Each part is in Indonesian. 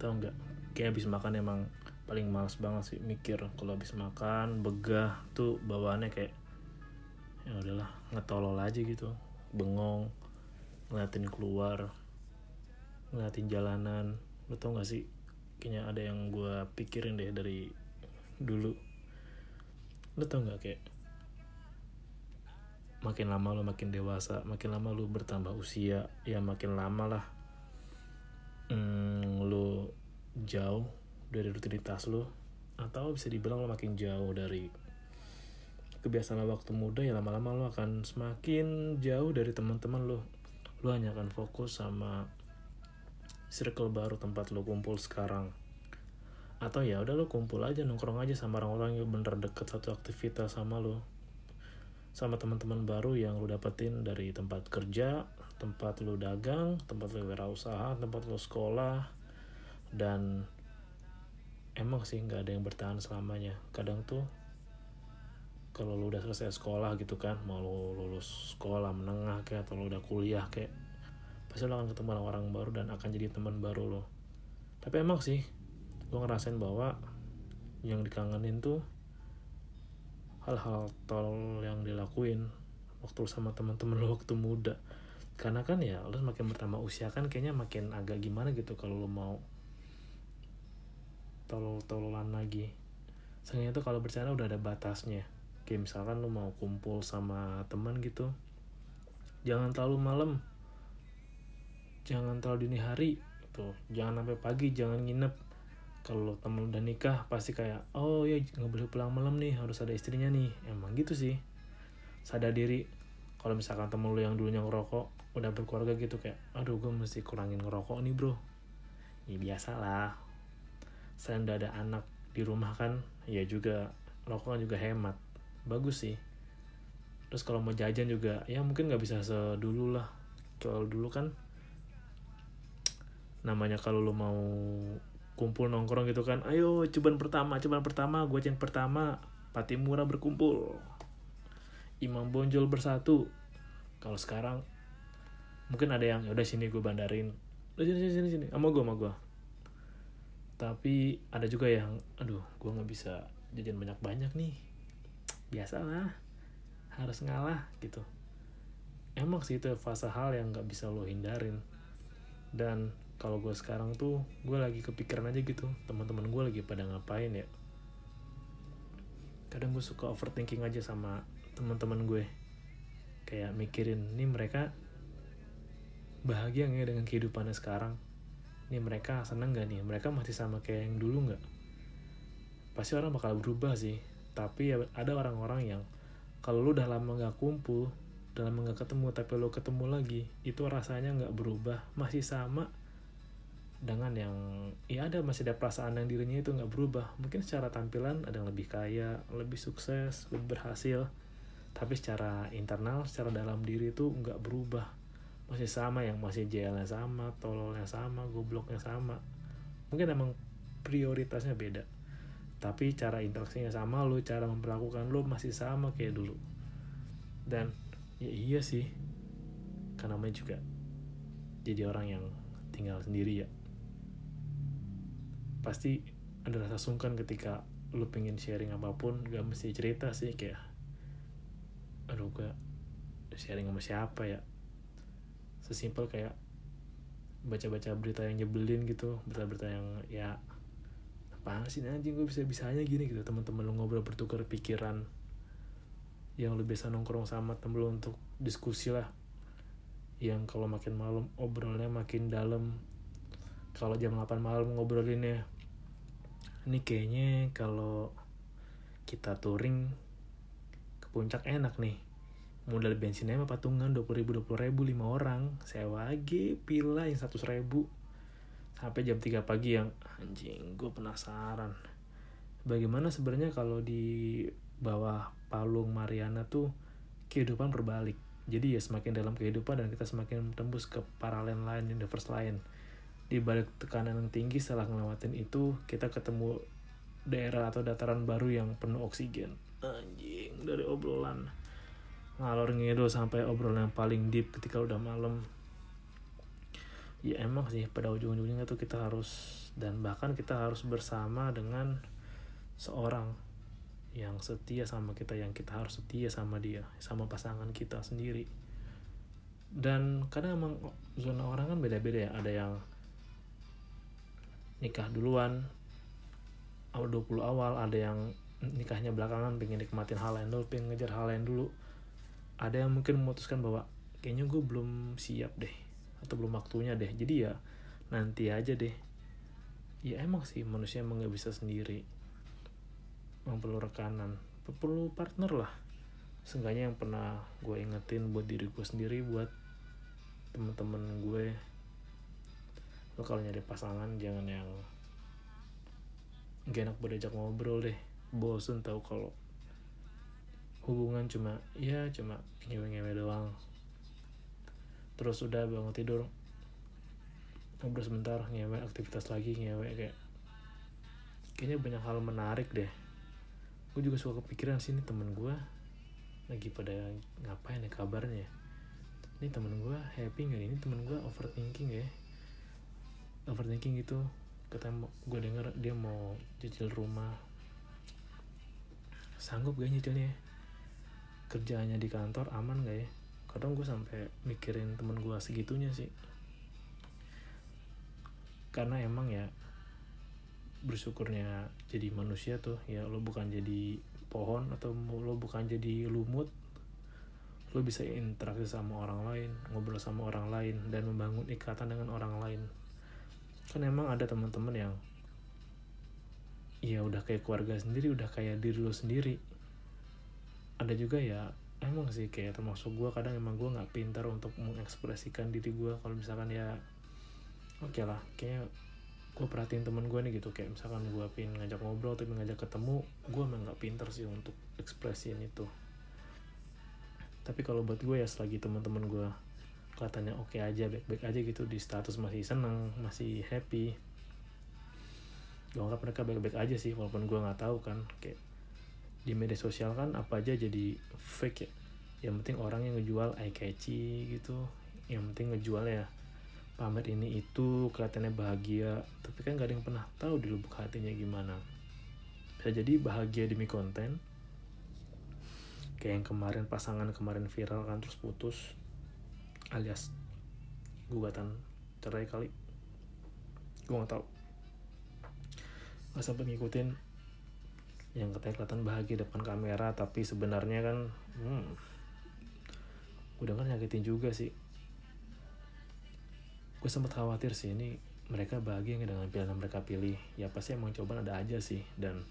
tau nggak? Kayak habis makan emang paling males banget sih mikir kalau habis makan begah tuh bawaannya kayak ya udahlah ngetolol aja gitu. Bengong ngeliatin keluar ngeliatin jalanan. Lo tau gak sih? Kayaknya ada yang gue pikirin deh dari dulu. Lo tau gak kayak makin lama lo makin dewasa makin lama lo bertambah usia ya makin lama lah hmm, lo jauh dari rutinitas lo atau bisa dibilang lo makin jauh dari kebiasaan waktu muda ya lama-lama lo akan semakin jauh dari teman-teman lo. Lo hanya akan fokus sama circle baru tempat lo kumpul sekarang. Atau ya udah lo kumpul aja nongkrong aja sama orang-orang yang bener deket satu aktivitas sama lo. Sama teman-teman baru yang lo dapetin dari tempat kerja tempat lo dagang tempat lo wirausaha tempat lo sekolah dan emang sih nggak ada yang bertahan selamanya. Kadang tuh kalau lu udah selesai sekolah gitu kan mau lu lulus sekolah menengah kayak atau lu udah kuliah kayak pasti lo akan ketemu orang-orang baru dan akan jadi teman baru lo tapi emang sih gue ngerasain bahwa yang dikangenin tuh hal-hal tol yang dilakuin waktu lu sama teman-teman lo waktu muda karena kan ya lo semakin bertambah usia kan kayaknya makin agak gimana gitu kalau lo mau tolol-tololan lagi. Seenggaknya tuh kalau bercanda udah ada batasnya. Kayak misalkan lu mau kumpul sama teman gitu Jangan terlalu malam. Jangan terlalu dini hari gitu. Jangan sampai pagi, jangan nginep. Kalau temen udah nikah pasti kayak Oh ya nggak boleh pulang malam nih Harus ada istrinya nih. Emang gitu sih. Sadar diri. Kalau misalkan temen lu yang dulunya ngerokok Udah berkeluarga gitu kayak Aduh gue mesti kurangin ngerokok nih bro. Ya biasa lah saya udah ada anak di rumah kan ya juga rokok kan juga hemat. Bagus sih. Terus kalau mau jajan juga ya mungkin nggak bisa sedulu lah. Kalau dulu kan namanya kalau lo mau kumpul nongkrong gitu kan ayo cobaan pertama cobaan pertama gue yang pertama. Pati murah berkumpul. Imam bonjol bersatu. Kalau sekarang mungkin ada yang udah sini gue bandarin. Udah sini sini sini sini. Sama gue sama gue tapi ada juga yang aduh gue nggak bisa jajan banyak banyak nih. Biasalah harus ngalah gitu. Emang sih itu fase hal yang nggak bisa lo hindarin. Dan kalau gue sekarang tuh gue lagi kepikiran aja gitu teman-teman gue lagi pada ngapain ya. Kadang gue suka overthinking aja sama teman-teman gue. Kayak mikirin nih mereka bahagia nggak ya dengan kehidupannya sekarang? Nih mereka seneng gak nih? Mereka masih sama kayak yang dulu nggak? Pasti orang bakal berubah sih. Tapi ya ada orang-orang yang kalau lu udah lama nggak kumpul udah lama nggak ketemu tapi lu ketemu lagi itu rasanya nggak berubah. Masih sama dengan yang ya ada masih ada perasaan yang dirinya itu nggak berubah. Mungkin secara tampilan ada yang lebih kaya lebih sukses lebih berhasil. Tapi secara internal secara dalam diri itu nggak berubah masih sama yang masih jalannya sama tololnya sama gobloknya sama. Mungkin emang prioritasnya beda. Tapi cara interaksinya sama lo cara memperlakukan lo masih sama kayak dulu. Dan ya iya sih. Karena namanya juga jadi orang yang tinggal sendiri ya. Pasti ada rasa sungkan ketika lo pengen sharing apa pun gak mesti cerita sih kayak aduh gue sharing sama siapa ya sesimpel kayak baca-baca berita yang nyebelin gitu berita-berita yang ya apa sih anjing gue bisa bisanya gini gitu. Teman-teman lu ngobrol bertukar pikiran yang lu biasa nongkrong sama temen lu untuk diskusi lah. Yang kalau makin malam obrolnya makin dalam. Kalau jam 8 malam ngobrolinnya ini kayaknya kalau kita touring ke puncak enak nih modal bensinnya mah patungan? 20 ribu 20 ribu 5 orang. Sewa lagi pila yang 100 ribu. Sampai jam 3 pagi yang anjing gue penasaran. Bagaimana sebenarnya kalau di bawah palung Mariana tuh kehidupan berbalik? Jadi ya semakin dalam kehidupan dan kita semakin tembus ke paralel lain universe lain. Di balik tekanan yang tinggi setelah ngelewatin itu kita ketemu daerah atau dataran baru yang penuh oksigen. Anjing dari obrolan ngalor ngidul sampai obrolan yang paling deep ketika udah malam. Ya emang sih pada ujung-ujungnya tuh kita harus dan bahkan kita harus bersama dengan seorang yang setia sama kita yang kita harus setia sama dia sama pasangan kita sendiri. Dan kadang emang zona orang kan beda-beda ya. Ada yang nikah duluan awal 20 awal. Ada yang nikahnya belakangan pengen nikmatin hal lain dulu pengen ngejar hal lain dulu ada yang mungkin memutuskan bahwa kayaknya gue belum siap deh atau belum waktunya deh. Jadi ya nanti aja deh. Ya emang sih manusia emang gak bisa sendiri. Emang perlu rekanan perlu partner lah. Seenggaknya yang pernah gue ingetin buat diri gue sendiri buat temen-temen gue. Lo kalau nyari pasangan jangan yang gak enak berajak ngobrol deh. Bosen tau kalau hubungan cuma ya cuma ngewe-ngewe doang. Terus udah bangun tidur ngobrol sebentar ngewe aktivitas lagi ngewe kayak kayaknya banyak hal menarik deh. Gue juga suka kepikiran sih ini temen gue lagi pada ngapain ya kabarnya. Ini temen gue happy nggak ini temen gue overthinking ya. Overthinking gitu. Kata gue denger dia mau cicil rumah. Sanggup gak nyicilnya kerjaannya di kantor aman gak ya? Kadang gue sampai mikirin temen gue segitunya sih. Karena emang ya bersyukurnya jadi manusia tuh ya lo bukan jadi pohon atau lo bukan jadi lumut lo bisa interaksi sama orang lain ngobrol sama orang lain dan membangun ikatan dengan orang lain. Kan emang ada teman-teman yang ya udah kayak keluarga sendiri udah kayak diri lo sendiri ada juga ya emang sih kayak termasuk gue kadang emang gue nggak pintar untuk mengekspresikan diri gue kalau misalkan ya oke okay lah kayak gue perhatiin temen gue nih gitu. Kayak misalkan gue pin ngajak ngobrol tapi ngajak ketemu gue emang nggak pintar sih untuk ekspresiin itu. Tapi kalau buat gue ya selagi teman-teman gue kelihatannya oke okay aja baik-baik aja gitu di status masih seneng masih happy gue anggap mereka baik-baik aja sih walaupun gue nggak tahu kan kayak di media sosial kan apa aja jadi fake ya. Yang penting orang yang ngejual eye catchy gitu. Yang penting ngejual ya pamer ini itu kelihatannya bahagia. Tapi kan gak ada yang pernah tahu di lubuk hatinya gimana. Bisa jadi bahagia demi konten. Kayak yang kemarin pasangan kemarin viral kan terus putus alias gugatan cerai kali. Gue nggak tahu. Nggak sempat ngikutin yang katanya kelihatan bahagia depan kamera tapi sebenarnya kan hmm, udah kan nyakitin juga sih. Gue sempat khawatir sih ini mereka bahagia nggak dengan pilihan yang mereka pilih. Ya pasti emang cobaan ada aja sih dan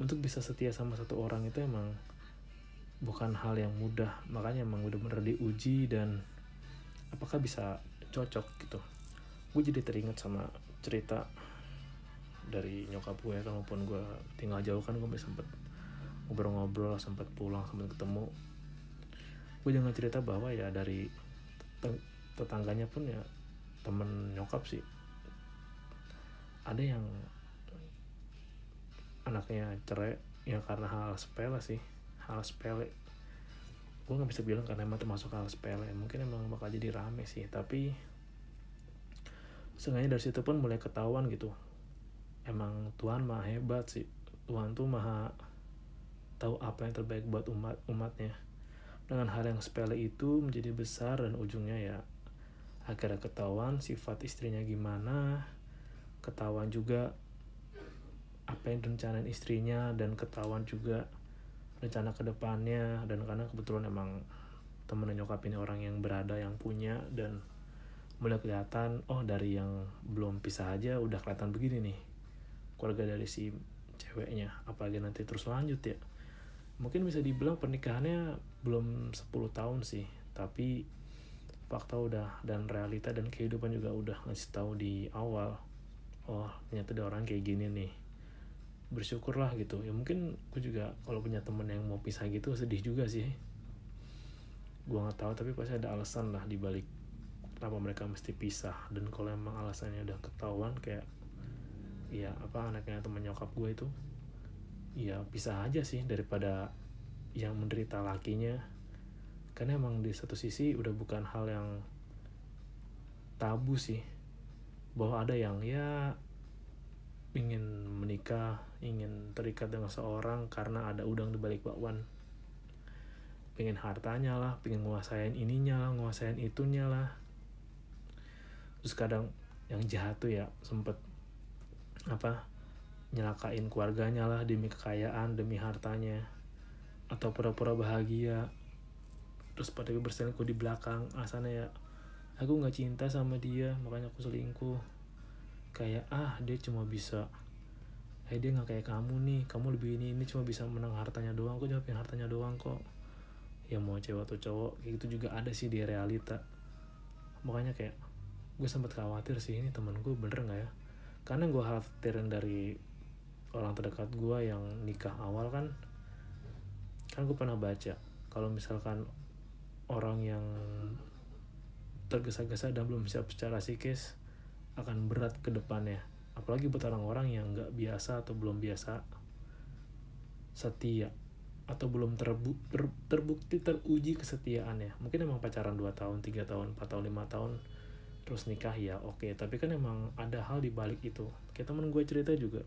untuk bisa setia sama satu orang itu emang bukan hal yang mudah. Makanya emang udah bener diuji dan apakah bisa cocok gitu. Gue jadi teringat sama cerita dari nyokap gue kan maupun gue tinggal jauh kan gue sempet ngobrol-ngobrol sempet pulang sempet ketemu. Gue jangan cerita bahwa ya dari tetangganya pun ya temen nyokap sih. Ada yang anaknya cerai ya karena hal sepele sih hal sepele. Gue nggak bisa bilang karena emang termasuk hal sepele mungkin emang bakal jadi rame sih tapi sengaja dari situ pun mulai ketahuan gitu emang Tuhan mah hebat sih. Tuhan tuh maha tahu apa yang terbaik buat umat umatnya. Dengan hal yang sepele itu menjadi besar dan ujungnya ya akhirnya ketahuan sifat istrinya gimana ketahuan juga apa yang rencanain istrinya dan ketahuan juga rencana ke depannya dan karena kebetulan emang temen nyokap ini orang yang berada yang punya dan mulai kelihatan oh dari yang belum pisah aja udah kelihatan begini nih keluarga dari si ceweknya. Apalagi nanti terus lanjut ya. Mungkin bisa dibilang pernikahannya belum 10 tahun sih. Tapi fakta udah dan realita dan kehidupan juga udah ngasih tahu di awal oh ternyata ada orang kayak gini nih. Bersyukurlah gitu. Ya mungkin gue juga kalau punya temen yang mau pisah gitu sedih juga sih. Gue nggak tahu tapi pasti ada alasan lah dibalik kenapa mereka mesti pisah. Dan kalau emang alasannya udah ketahuan kayak ya apa anaknya teman nyokap gue itu ya bisa aja sih daripada yang menderita lakinya. Karena emang di satu sisi udah bukan hal yang tabu sih. Bahwa ada yang ya ingin menikah ingin terikat dengan seorang karena ada udang di balik bakwan. Pengen hartanya lah pengen nguasain ininya lah nguasain itunya lah. Terus kadang yang jahat tuh ya sempet apa nyelakain keluarganya lah demi kekayaan demi hartanya. Atau pura-pura bahagia. Terus pada berselingkuh di belakang asalnya ya aku nggak cinta sama dia makanya aku selingkuh. Kayak ah dia cuma bisa eh dia nggak kayak kamu nih kamu lebih ini ini cuma bisa menang hartanya doang cuma pengen hartanya doang kok. Ya mau cewek atau cowok kayak gitu juga ada sih di realita. Makanya kayak gue sempat khawatir sih ini temen gue bener nggak ya karena gue khawatirin dari orang terdekat gue yang nikah awal kan kan gue pernah baca kalau misalkan orang yang tergesa-gesa dan belum siap secara psikis akan berat ke depannya. Apalagi buat orang-orang yang nggak biasa atau belum biasa setia atau belum terbu ter terbukti teruji kesetiaannya. Mungkin emang pacaran 2 tahun 3 tahun 4 tahun 5 tahun terus nikah ya oke. Okay. tapi kan emang ada hal di balik itu. Kayak temen gue cerita juga.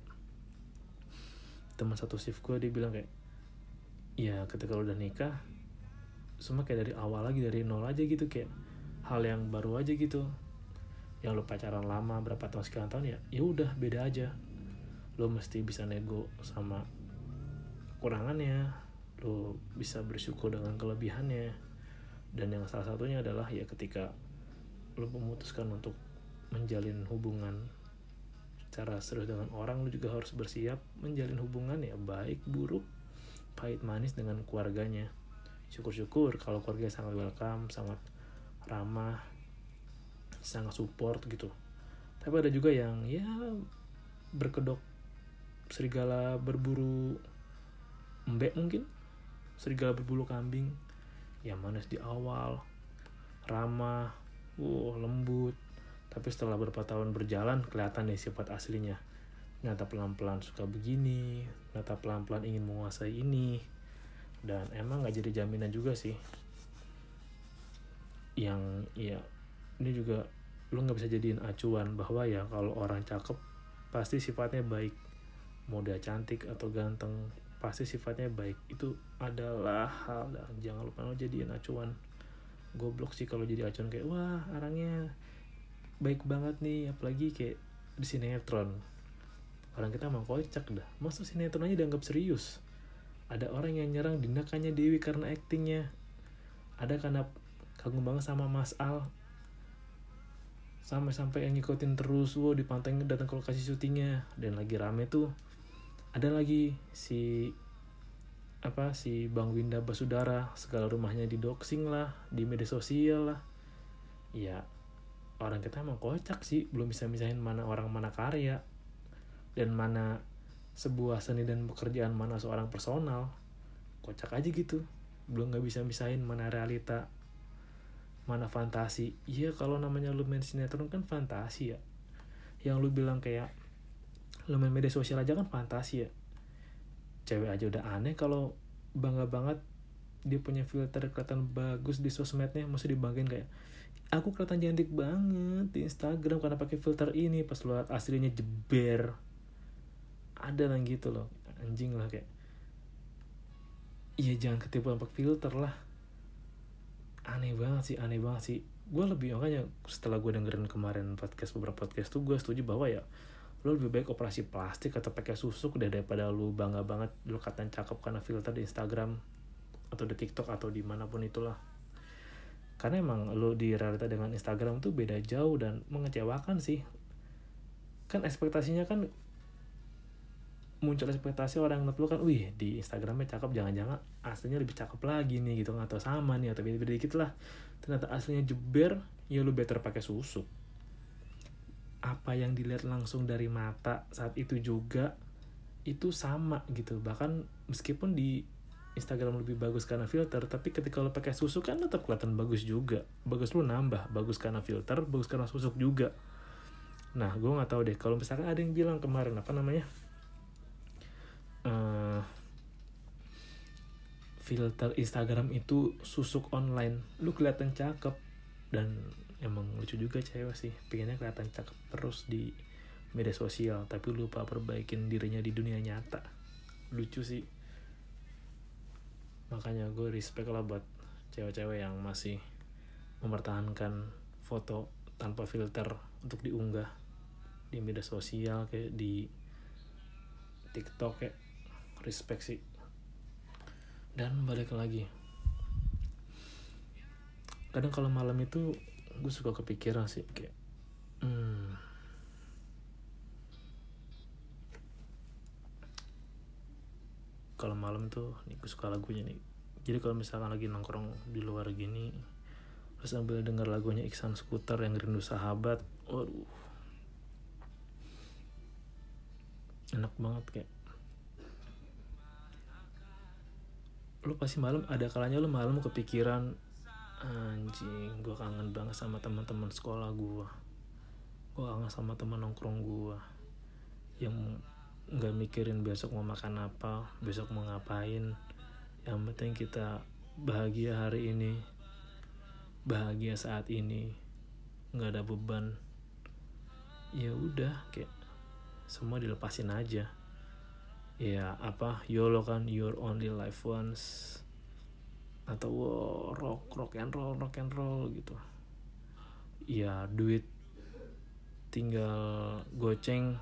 Teman satu shift gue dia bilang kayak ya ketika lo udah nikah semua kayak dari awal lagi dari nol aja gitu kayak hal yang baru aja gitu. Yang lo pacaran lama berapa tahun sekian tahun ya ya udah beda aja. Lo mesti bisa nego sama kekurangannya. Lo bisa bersyukur dengan kelebihannya. Dan yang salah satunya adalah ya ketika lo memutuskan untuk menjalin hubungan secara serius dengan orang lo juga harus bersiap menjalin hubungan ya baik buruk pahit manis dengan keluarganya. Syukur-syukur kalau keluarga sangat welcome sangat ramah sangat support gitu. Tapi ada juga yang ya berkedok serigala berburu embek mungkin serigala berbulu kambing. Yang manis di awal ramah wow lembut. Tapi setelah beberapa tahun berjalan kelihatan nih sifat aslinya. Nyata pelan-pelan suka begini nyata pelan-pelan ingin menguasai ini. Dan emang nggak jadi jaminan juga sih. Yang ya ini juga lu nggak bisa jadiin acuan bahwa ya kalau orang cakep pasti sifatnya baik. Mau cantik atau ganteng pasti sifatnya baik. Itu adalah hal dan jangan lupa lo jadiin acuan goblok sih kalau jadi acuan kayak wah orangnya baik banget nih. Apalagi kayak di sinetron. Orang kita emang kocak dah. Masa sinetron aja dianggap serius? Ada orang yang nyerang dinakannya Dewi karena aktingnya. Ada karena kagum banget sama Mas Al. Sampai-sampai yang ngikutin terus wow dipantengin datang ke lokasi syutingnya. Dan lagi rame tuh. Ada lagi si apa si Bang Winda Basudara segala rumahnya di doxing lah di media sosial lah. Ya orang kita emang kocak sih belum bisa misahin mana orang mana karya dan mana sebuah seni dan pekerjaan mana seorang personal. Kocak aja gitu belum nggak bisa misahin mana realita mana fantasi. Iya kalau namanya lu main sinetron kan fantasi ya. Yang lu bilang kayak lu main media sosial aja kan fantasi ya cewek aja udah aneh kalau bangga banget dia punya filter kelihatan bagus di sosmednya mesti dibanggain kayak aku kelihatan cantik banget di Instagram karena pakai filter ini. Pas lu lihat aslinya jeber. Ada lah gitu loh anjing lah kayak. Iya jangan ketipu pakai filter lah. Aneh banget sih aneh banget sih. Gue lebih makanya setelah gue dengerin kemarin podcast beberapa podcast tuh gue setuju bahwa ya lo lebih baik operasi plastik atau pakai susuk deh daripada lu bangga banget lu katanya cakep karena filter di Instagram atau di TikTok atau di mana pun itulah. Karena emang lo di realita dengan Instagram tuh beda jauh dan mengecewakan sih. Kan ekspektasinya kan muncul ekspektasi orang yang lu kan wih di Instagramnya cakep jangan-jangan aslinya lebih cakep lagi nih gitu atau sama nih atau beda-beda dikit lah. Ternyata aslinya jeber ya lu better pakai susu apa yang dilihat langsung dari mata saat itu juga itu sama gitu. Bahkan meskipun di Instagram lebih bagus karena filter tapi ketika lo pakai susu kan tetap kelihatan bagus juga. Bagus lu nambah bagus karena filter bagus karena susuk juga. Nah gue nggak tahu deh kalau misalkan ada yang bilang kemarin apa namanya? Uh, filter Instagram itu susuk online. Lu kelihatan cakep dan emang lucu juga cewek sih. Pengennya kelihatan cakep terus di media sosial tapi lupa perbaikin dirinya di dunia nyata. Lucu sih. Makanya gue respect lah buat cewek-cewek yang masih mempertahankan foto tanpa filter untuk diunggah di media sosial kayak di TikTok kayak respect sih. Dan balik lagi. Kadang kalau malam itu gue suka kepikiran sih kayak hmm, kalau malam tuh nih gue suka lagunya nih. Jadi kalau misalkan lagi nongkrong di luar gini terus sambil denger lagunya Iksan Skuter yang rindu sahabat waduh. Enak banget kayak. Lu pasti malam ada kalanya lu malam kepikiran anjing gue kangen banget sama teman-teman sekolah gue gue kangen sama teman nongkrong gue yang nggak mikirin besok mau makan apa besok mau ngapain. Yang penting kita bahagia hari ini bahagia saat ini. Nggak ada beban. Ya udah kayak semua dilepasin aja. Ya apa YOLO kan your only life once atau wow, rock rock and roll rock and roll gitu. Ya duit tinggal goceng.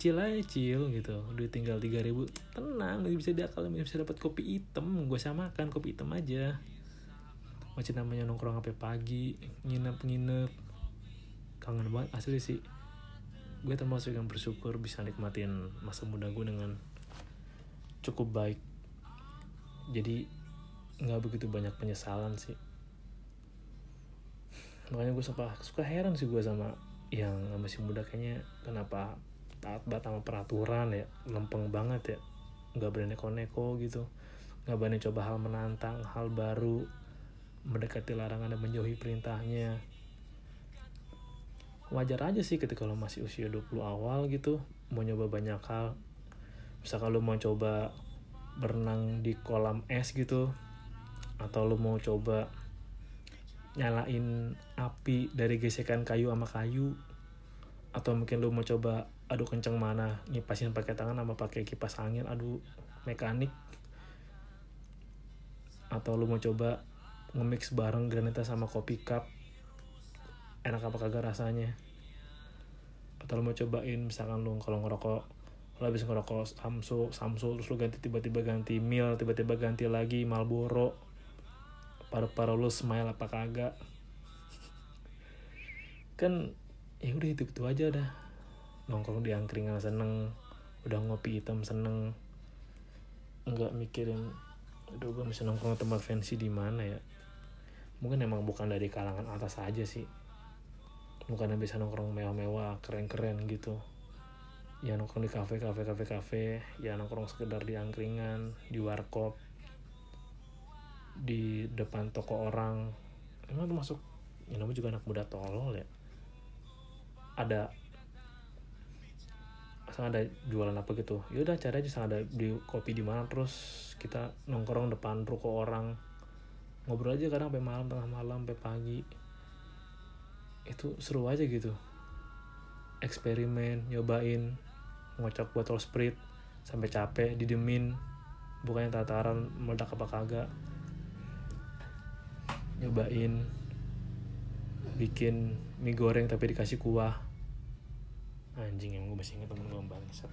Cil aja cil gitu. Duit tinggal tiga ribu tenang bisa diakal bisa dapat kopi hitam. Gue samakan kopi hitam aja. Macam namanya nongkrong sampai pagi nginep nginep. Kangen banget asli sih. Gue termasuk yang bersyukur bisa nikmatin masa muda gue dengan cukup baik jadi nggak begitu banyak penyesalan sih. Makanya gue suka suka heran sih gue sama yang masih muda kayaknya kenapa taat banget sama peraturan ya lempeng banget ya. Nggak berani neko-neko gitu. Nggak berani coba hal menantang hal baru. Mendekati larangan dan menjauhi perintahnya. Wajar aja sih ketika lo masih usia 20 awal gitu mau nyoba banyak hal. Misalkan lo mau coba berenang di kolam es gitu. Atau lo mau coba nyalain api dari gesekan kayu sama kayu. Atau mungkin lo mau coba aduh kenceng mana? Ngipasin pakai tangan sama pakai kipas angin aduh mekanik. Atau lo mau coba nge-mix bareng granita sama kopi cup. Enak apa kagak rasanya? Atau lo mau cobain misalkan lo kalau ngerokok lo habis ngerokok Samsu Samsu terus lo ganti tiba-tiba ganti Mil tiba-tiba ganti lagi Marlboro. Paru-paru lo smile apa kagak? Kan ya udah itu itu aja dah. Nongkrong di angkringan seneng udah ngopi hitam seneng. Nggak mikirin aduh gue bisa nongkrong tempat fancy di mana ya? Mungkin emang bukan dari kalangan atas aja sih. Bukan bisa nongkrong mewah-mewah keren-keren gitu ya nongkrong di kafe kafe kafe kafe. Ya nongkrong sekedar di angkringan di warkop di depan toko orang. Emang termasuk ya namanya juga anak muda tolol ya. Ada asal ada jualan apa gitu. Ya udah cari aja ada di kopi di mana. Terus kita nongkrong depan ruko orang. Ngobrol aja kadang sampai malam tengah malam sampai pagi. Itu seru aja gitu. Eksperimen nyobain ngocok botol sprit sampai capek didemin bukannya tataran meledak apa kagak. Nyobain bikin mie goreng tapi dikasih kuah. Anjing yang gue masih inget temen gue bangsat.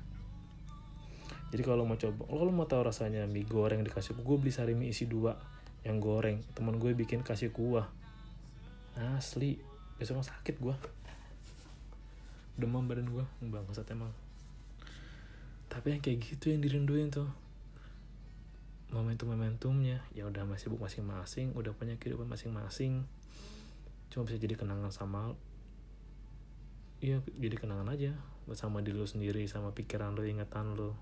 Jadi kalau mau coba kalau mau tahu rasanya mie goreng dikasih gue beli sari mie isi dua yang goreng. Temen gue bikin kasih kuah. Asli besok sakit gue demam badan gue bangsat emang tapi yang kayak gitu yang dirinduin tuh? Momentum momentumnya ya udah masih sibuk masing-masing udah punya kehidupan masing-masing. Cuma bisa jadi kenangan sama iya jadi kenangan aja. Bersama diri lo sendiri sama pikiran lo ingatan lo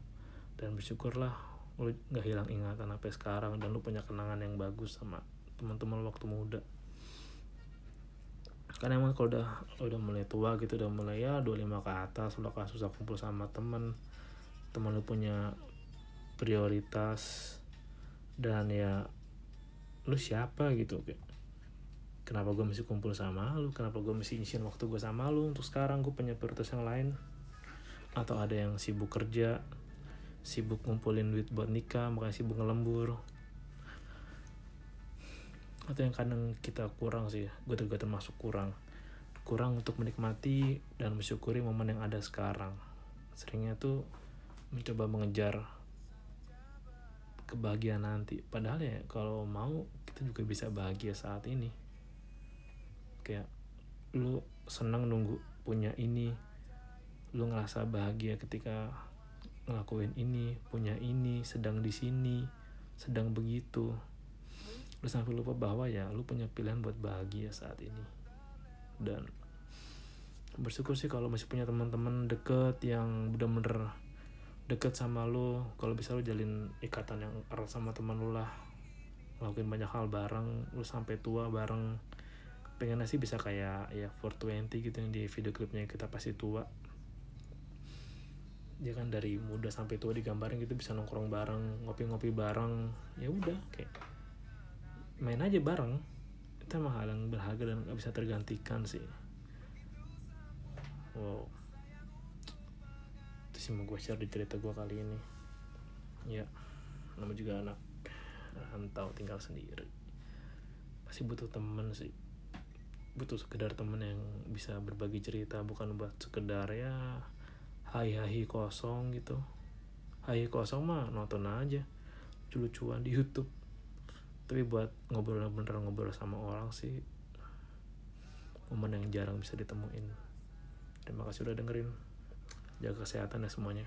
dan bersyukurlah lo nggak hilang ingatan sampai sekarang dan lo punya kenangan yang bagus sama teman-teman waktu muda. Karena emang kalau udah udah mulai tua gitu udah mulai ya 25 ke atas udah susah kumpul sama temen teman lu punya prioritas dan ya lu siapa gitu kayak kenapa gue mesti kumpul sama lu? Kenapa gue mesti ngisiin waktu gue sama lu? Untuk sekarang gue punya prioritas yang lain. Atau ada yang sibuk kerja sibuk ngumpulin duit buat nikah makanya sibuk ngelembur. Atau yang kadang kita kurang sih gue juga termasuk kurang. Kurang untuk menikmati dan mensyukuri momen yang ada sekarang. Seringnya tuh mencoba mengejar kebahagiaan nanti. Padahal ya kalau mau kita juga bisa bahagia saat ini. Kayak lu senang nunggu punya ini lu ngerasa bahagia ketika ngelakuin ini punya ini sedang di sini sedang begitu. Lu sampai lupa bahwa ya lu punya pilihan buat bahagia saat ini. Dan bersyukur sih kalau masih punya teman-teman deket yang bener-bener deket sama lu kalau bisa lu jalin ikatan yang erat sama teman lu lah. Ngelakuin banyak hal bareng lu sampai tua bareng. Pengen sih bisa kayak ya 420 gitu yang di video klipnya kita pasti tua. Dia kan dari muda sampai tua digambarin gitu bisa nongkrong bareng ngopi-ngopi bareng. Ya udah kayak main aja bareng. Itu emang hal yang berharga dan gak bisa tergantikan sih. Wow sih mau gue share di cerita gue kali ini. Ya nama juga anak rantau tinggal sendiri. Pasti butuh temen sih. Butuh sekedar temen yang bisa berbagi cerita bukan buat sekedar ya hai hai kosong gitu. Hai kosong mah nonton aja lucu-lucuan di YouTube. Tapi buat ngobrol bener ngobrol sama orang sih momen yang jarang bisa ditemuin. Terima kasih udah dengerin jaga kesehatan ya semuanya